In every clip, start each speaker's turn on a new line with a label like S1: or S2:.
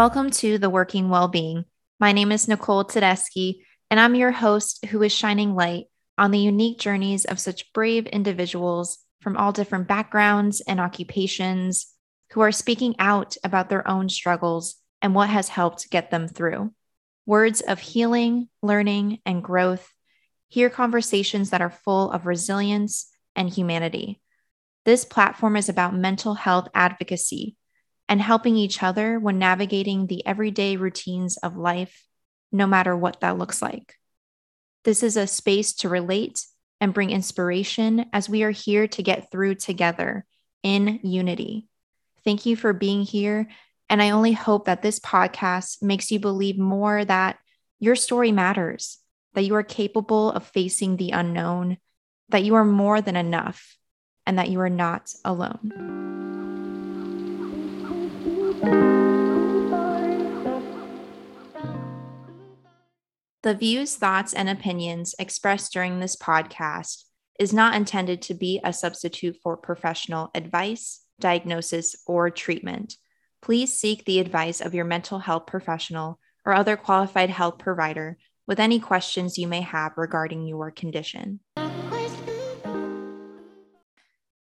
S1: Welcome to The Working Wellbeing. My name is Nicole Tedeschi, and I'm your host who is shining light on the unique journeys of such brave individuals from all different backgrounds and occupations who are speaking out about their own struggles and what has helped get them through. Words of healing, learning, and growth. Hear conversations that are full of resilience and humanity. This platform is about mental health advocacy and helping each other when navigating the everyday routines of life, no matter what that looks like. This is a space to relate and bring inspiration as we are here to get through together in unity. Thank you for being here. And I only hope that this podcast makes you believe more that your story matters, that you are capable of facing the unknown, that you are more than enough, and that you are not alone. The views, thoughts, and opinions expressed during this podcast is not intended to be a substitute for professional advice, diagnosis, or treatment. Please seek the advice of your mental health professional or other qualified health provider with any questions you may have regarding your condition.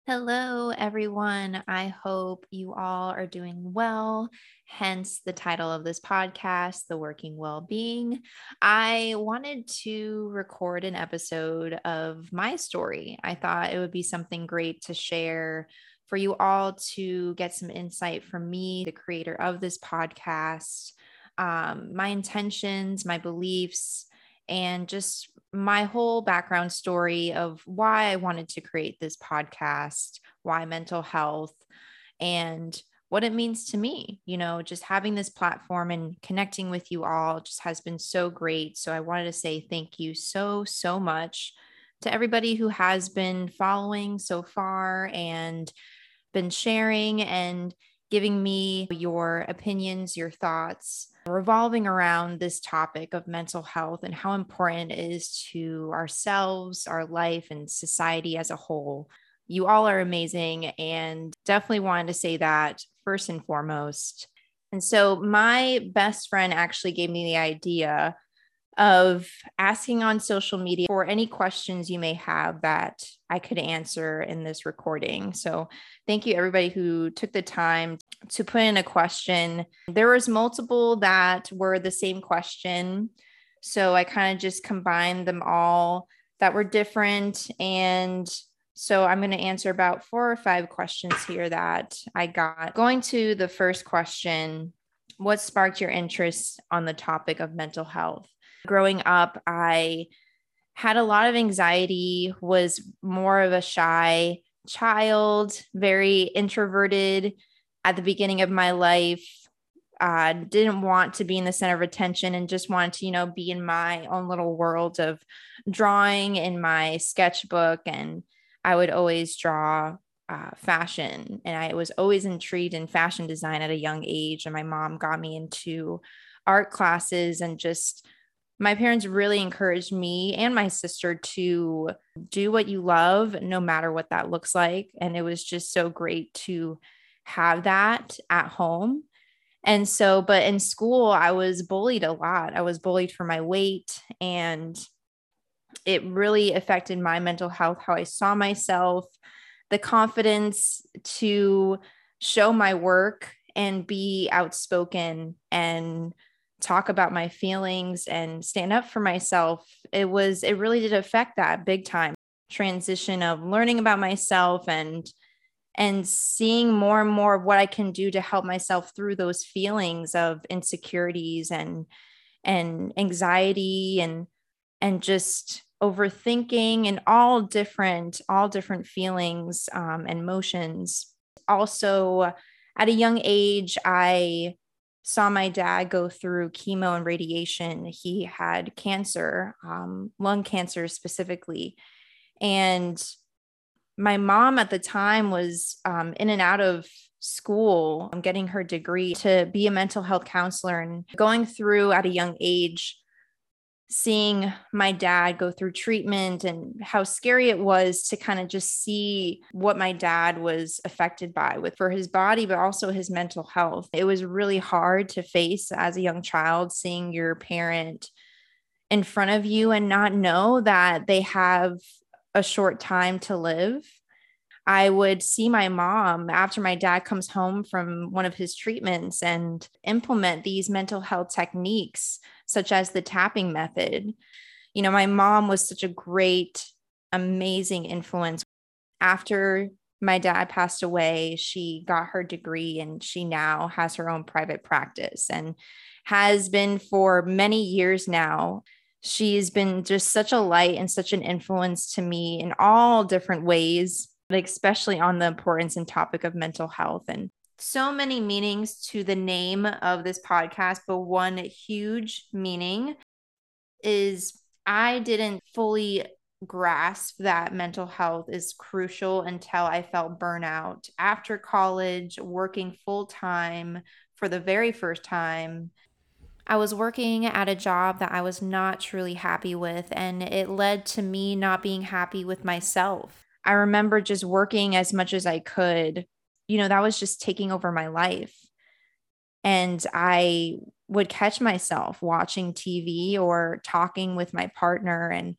S1: Hello, everyone. I hope you all are doing well, hence the title of this podcast, The Working Well Being. I wanted to record an episode of my story. I thought it would be something great to share for you all to get some insight from me, the creator of this podcast, um, my intentions, my beliefs, and just my whole background story of why I wanted to create this podcast, why mental health, and what it means to me. You know, just having this platform and connecting with you all just has been so great. So I wanted to say thank you so, so much to everybody who has been following so far and been sharing and giving me your opinions, your thoughts revolving around this topic of mental health and how important it is to ourselves, our life, and society as a whole. You all are amazing and definitely wanted to say that first and foremost. And so, my best friend actually gave me the idea of asking on social media for any questions you may have that I could answer in this recording. So, thank you everybody who took the time to put in a question. There was multiple that were the same question. So, I kind of just combined them all that were different and so I'm going to answer about four or five questions here that I got. Going to the first question, what sparked your interest on the topic of mental health? Growing up, I had a lot of anxiety, was more of a shy child, very introverted at the beginning of my life. Uh, didn't want to be in the center of attention and just wanted to, you know, be in my own little world of drawing in my sketchbook. And I would always draw uh, fashion. And I was always intrigued in fashion design at a young age. And my mom got me into art classes and just my parents really encouraged me and my sister to do what you love, no matter what that looks like. And it was just so great to have that at home. And so, but in school, I was bullied a lot. I was bullied for my weight, and it really affected my mental health, how I saw myself, the confidence to show my work and be outspoken and talk about my feelings and stand up for myself it was it really did affect that big time transition of learning about myself and and seeing more and more of what I can do to help myself through those feelings of insecurities and and anxiety and and just overthinking and all different all different feelings um, and motions also at a young age i saw my dad go through chemo and radiation. He had cancer, um, lung cancer specifically. And my mom at the time was um, in and out of school, um, getting her degree to be a mental health counselor and going through at a young age seeing my dad go through treatment and how scary it was to kind of just see what my dad was affected by with for his body but also his mental health. It was really hard to face as a young child seeing your parent in front of you and not know that they have a short time to live I would see my mom after my dad comes home from one of his treatments and implement these mental health techniques, such as the tapping method. You know, my mom was such a great, amazing influence. After my dad passed away, she got her degree and she now has her own private practice and has been for many years now. She's been just such a light and such an influence to me in all different ways especially on the importance and topic of mental health and so many meanings to the name of this podcast, but one huge meaning is I didn't fully grasp that mental health is crucial until I felt burnout after college, working full time for the very first time. I was working at a job that I was not truly happy with, and it led to me not being happy with myself. I remember just working as much as I could. You know, that was just taking over my life. And I would catch myself watching TV or talking with my partner and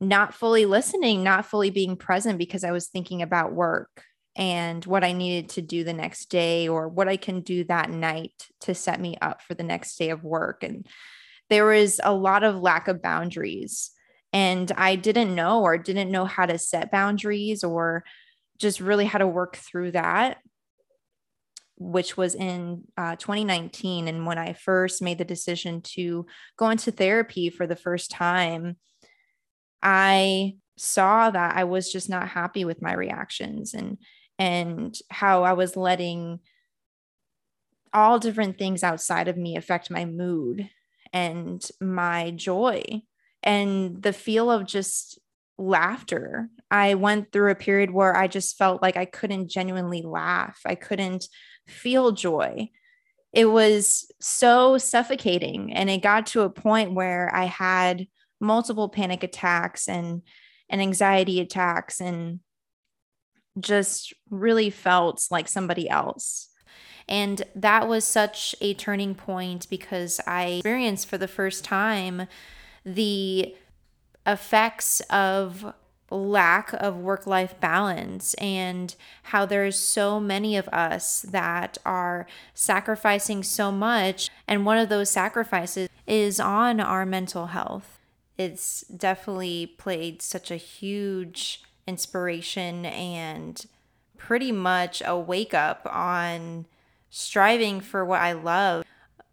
S1: not fully listening, not fully being present because I was thinking about work and what I needed to do the next day or what I can do that night to set me up for the next day of work. And there was a lot of lack of boundaries and I didn't know or didn't know how to set boundaries or just really how to work through that, which was in uh, 2019. And when I first made the decision to go into therapy for the first time, I saw that I was just not happy with my reactions and and how I was letting all different things outside of me affect my mood and my joy and the feel of just laughter. I went through a period where I just felt like I couldn't genuinely laugh. I couldn't feel joy. It was so suffocating. And it got to a point where I had multiple panic attacks and, and anxiety attacks and just really felt like somebody else. And that was such a turning point because I experienced for the first time the effects of lack of work life balance and how there's so many of us that are sacrificing so much. And one of those sacrifices is on our mental health. It's definitely played such a huge inspiration and pretty much a wake up on striving for what I love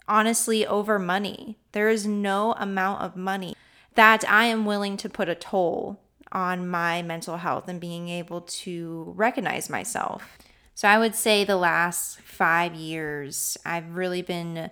S1: honestly over money. There is no amount of money that I am willing to put a toll on my mental health and being able to recognize myself. So I would say the last five years, I've really been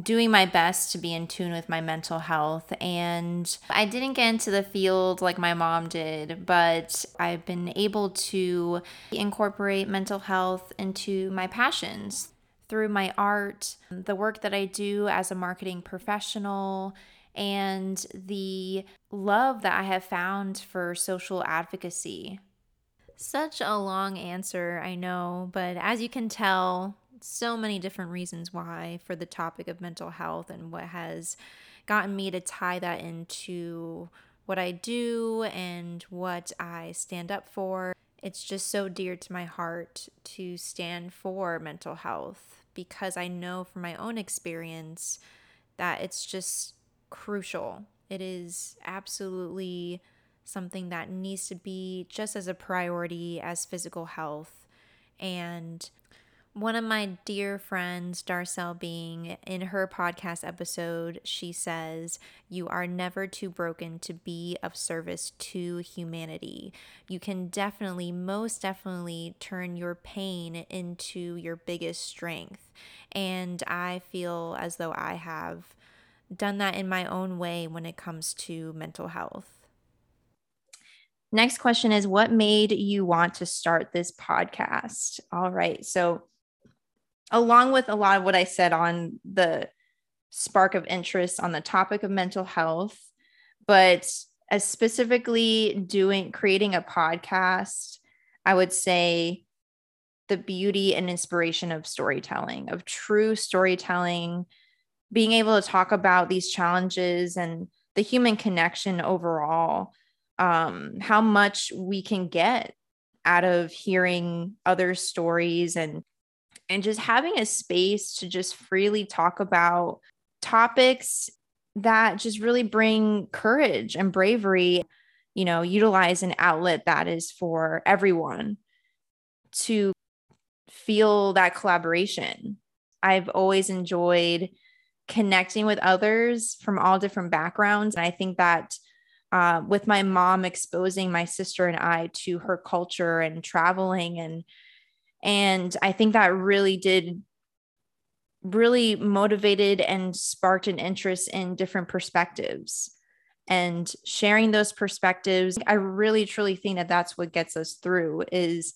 S1: doing my best to be in tune with my mental health. And I didn't get into the field like my mom did, but I've been able to incorporate mental health into my passions through my art, the work that I do as a marketing professional, and the love that I have found for social advocacy. Such a long answer, I know, but as you can tell, so many different reasons why for the topic of mental health and what has gotten me to tie that into what I do and what I stand up for. It's just so dear to my heart to stand for mental health because I know from my own experience that it's just crucial. It is absolutely something that needs to be just as a priority as physical health. And one of my dear friends, Darcel Being, in her podcast episode, she says, You are never too broken to be of service to humanity. You can definitely, most definitely, turn your pain into your biggest strength. And I feel as though I have done that in my own way when it comes to mental health. Next question is What made you want to start this podcast? All right. So, along with a lot of what I said on the spark of interest on the topic of mental health, but as specifically doing creating a podcast, I would say the beauty and inspiration of storytelling, of true storytelling, being able to talk about these challenges and the human connection overall, um, how much we can get out of hearing other stories and and just having a space to just freely talk about topics that just really bring courage and bravery you know utilize an outlet that is for everyone to feel that collaboration. I've always enjoyed connecting with others from all different backgrounds. And i think that uh, with my mom exposing my sister and I to her culture and traveling and and I think that really did really motivated and sparked an interest in different perspectives and sharing those perspectives. I really truly think that that's what gets us through is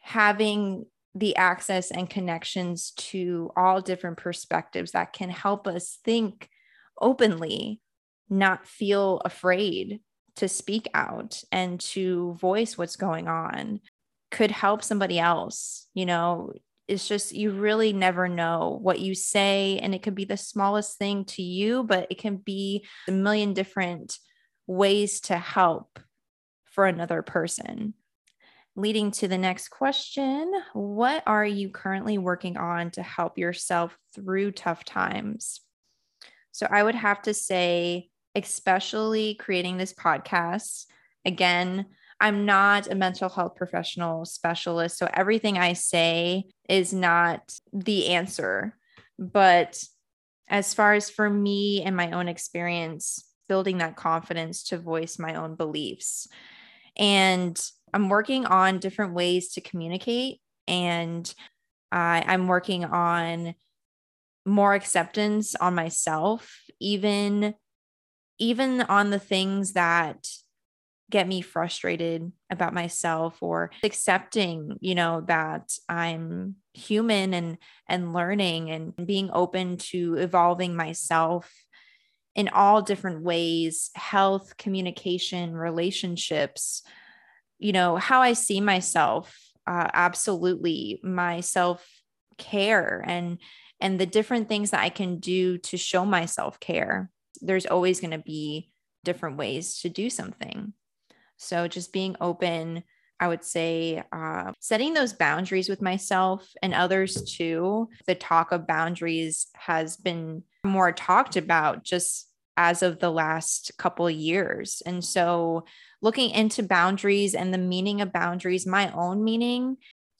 S1: having the access and connections to all different perspectives that can help us think openly not feel afraid to speak out and to voice what's going on could help somebody else. You know, it's just you really never know what you say. And it could be the smallest thing to you, but it can be a million different ways to help for another person. Leading to the next question What are you currently working on to help yourself through tough times? So I would have to say, especially creating this podcast. Again, I'm not a mental health professional specialist. So everything I say is not the answer. But as far as for me and my own experience, building that confidence to voice my own beliefs. And I'm working on different ways to communicate. And I'm working on more acceptance on myself, even even on the things that get me frustrated about myself or accepting you know that i'm human and and learning and being open to evolving myself in all different ways health communication relationships you know how i see myself uh, absolutely my self care and and the different things that i can do to show myself care there's always going to be different ways to do something. So just being open, I would say uh, setting those boundaries with myself and others too. The talk of boundaries has been more talked about just as of the last couple years. And so looking into boundaries and the meaning of boundaries, my own meaning,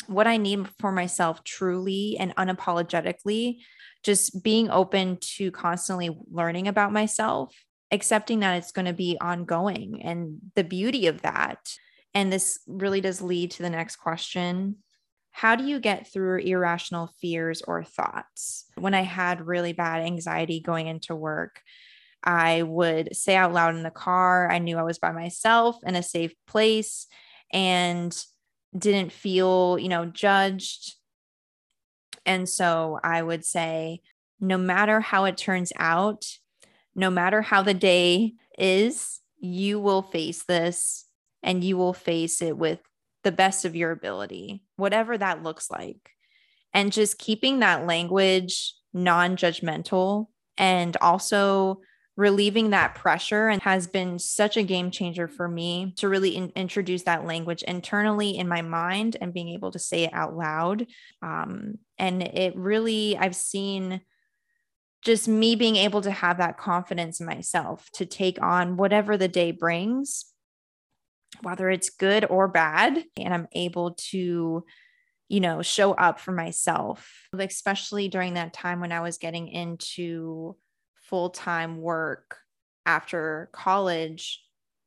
S1: what I need for myself truly and unapologetically just being open to constantly learning about myself, accepting that it's going to be ongoing and the beauty of that. And this really does lead to the next question. How do you get through irrational fears or thoughts? When I had really bad anxiety going into work, I would say out loud in the car, I knew I was by myself in a safe place and didn't feel, you know, judged and so I would say, no matter how it turns out, no matter how the day is, you will face this and you will face it with the best of your ability, whatever that looks like. And just keeping that language non judgmental and also relieving that pressure and has been such a game changer for me to really in- introduce that language internally in my mind and being able to say it out loud um, and it really i've seen just me being able to have that confidence in myself to take on whatever the day brings whether it's good or bad and i'm able to you know show up for myself especially during that time when i was getting into full time work after college,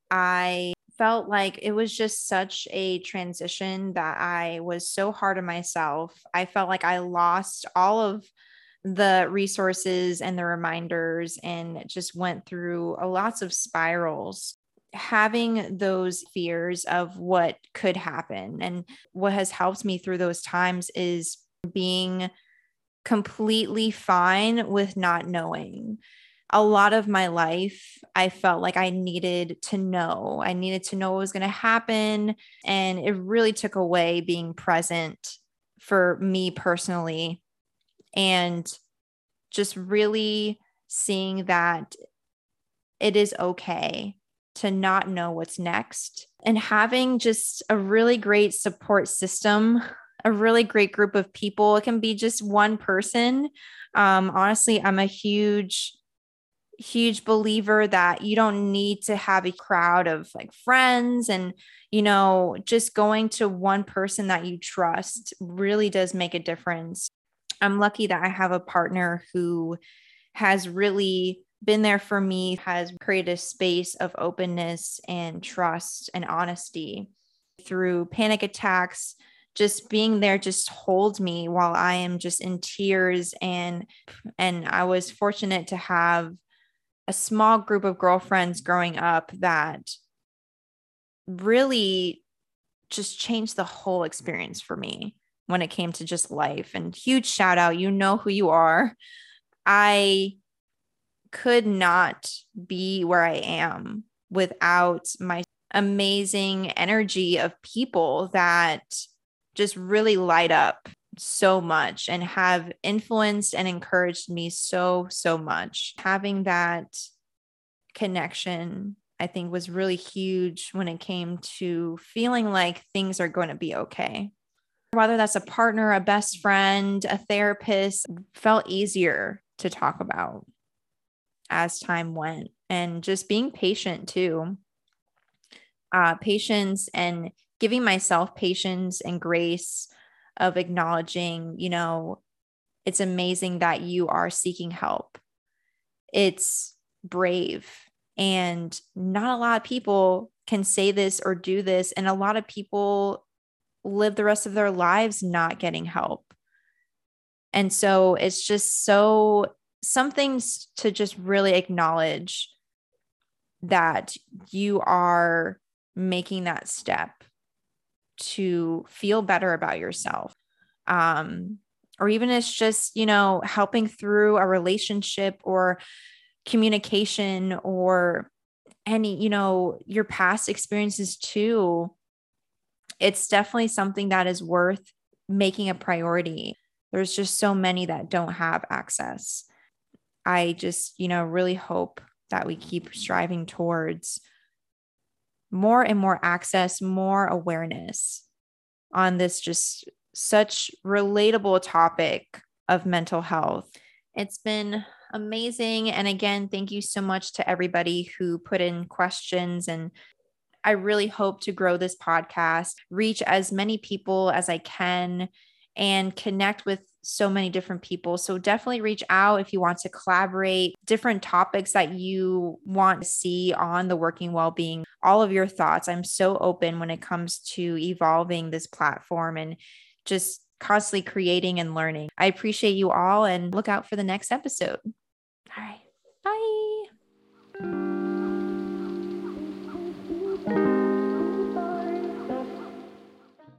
S1: I felt like it was just such a transition that I was so hard on myself. I felt like I lost all of the resources and the reminders and just went through lots of spirals having those fears of what could happen and what has helped me through those times is being completely fine with not knowing. A lot of my life, I felt like I needed to know. I needed to know what was going to happen. And it really took away being present for me personally. And just really seeing that it is okay to not know what's next. And having just a really great support system a really great group of people it can be just one person. Um, honestly i'm a huge huge believer that you don't need to have a crowd of like friends and you know just going to one person that you trust really does make a difference i'm lucky that i have a partner who has really been there for me, has created a space of openness and trust and honesty through panic attacks. Just being there just holds me while I am just in tears and and I was fortunate to have a small group of girlfriends growing up that really just changed the whole experience for me when it came to just life and huge shout out you know who you are I could not be where I am without my amazing energy of people that just really light up so much and have influenced and encouraged me so, so much. Having that connection, I think, was really huge when it came to feeling like things are going to be okay. Whether that's a partner, a best friend, a therapist, felt easier to talk about as time went and just being patient too. Uh, patience and giving myself patience and grace of acknowledging, you know, it's amazing that you are seeking help. It's brave. And not a lot of people can say this or do this. And a lot of people live the rest of their lives not getting help. And so it's just so some things to just really acknowledge that you are making that step to feel better about yourself. Um, or even it's just, you know, helping through a relationship or communication or any, you know, your past experiences too. It's definitely something that is worth making a priority. There's just so many that don't have access. I just, you know, really hope that we keep striving towards more and more access, more awareness on this just such relatable topic of mental health. It's been amazing. And again, thank you so much to everybody who put in questions. And I really hope to grow this podcast, reach as many people as I can, and connect with so many different people. So definitely reach out if you want to collaborate, different topics that you want to see on the working well-being, all of your thoughts. I'm so open when it comes to evolving this platform and just constantly creating and learning. I appreciate you all and look out for the next episode. All right. Bye.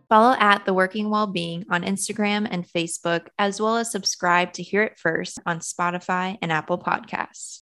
S1: Follow at The Working Wellbeing on Instagram and Facebook, as well as subscribe to hear it first on Spotify and Apple Podcasts.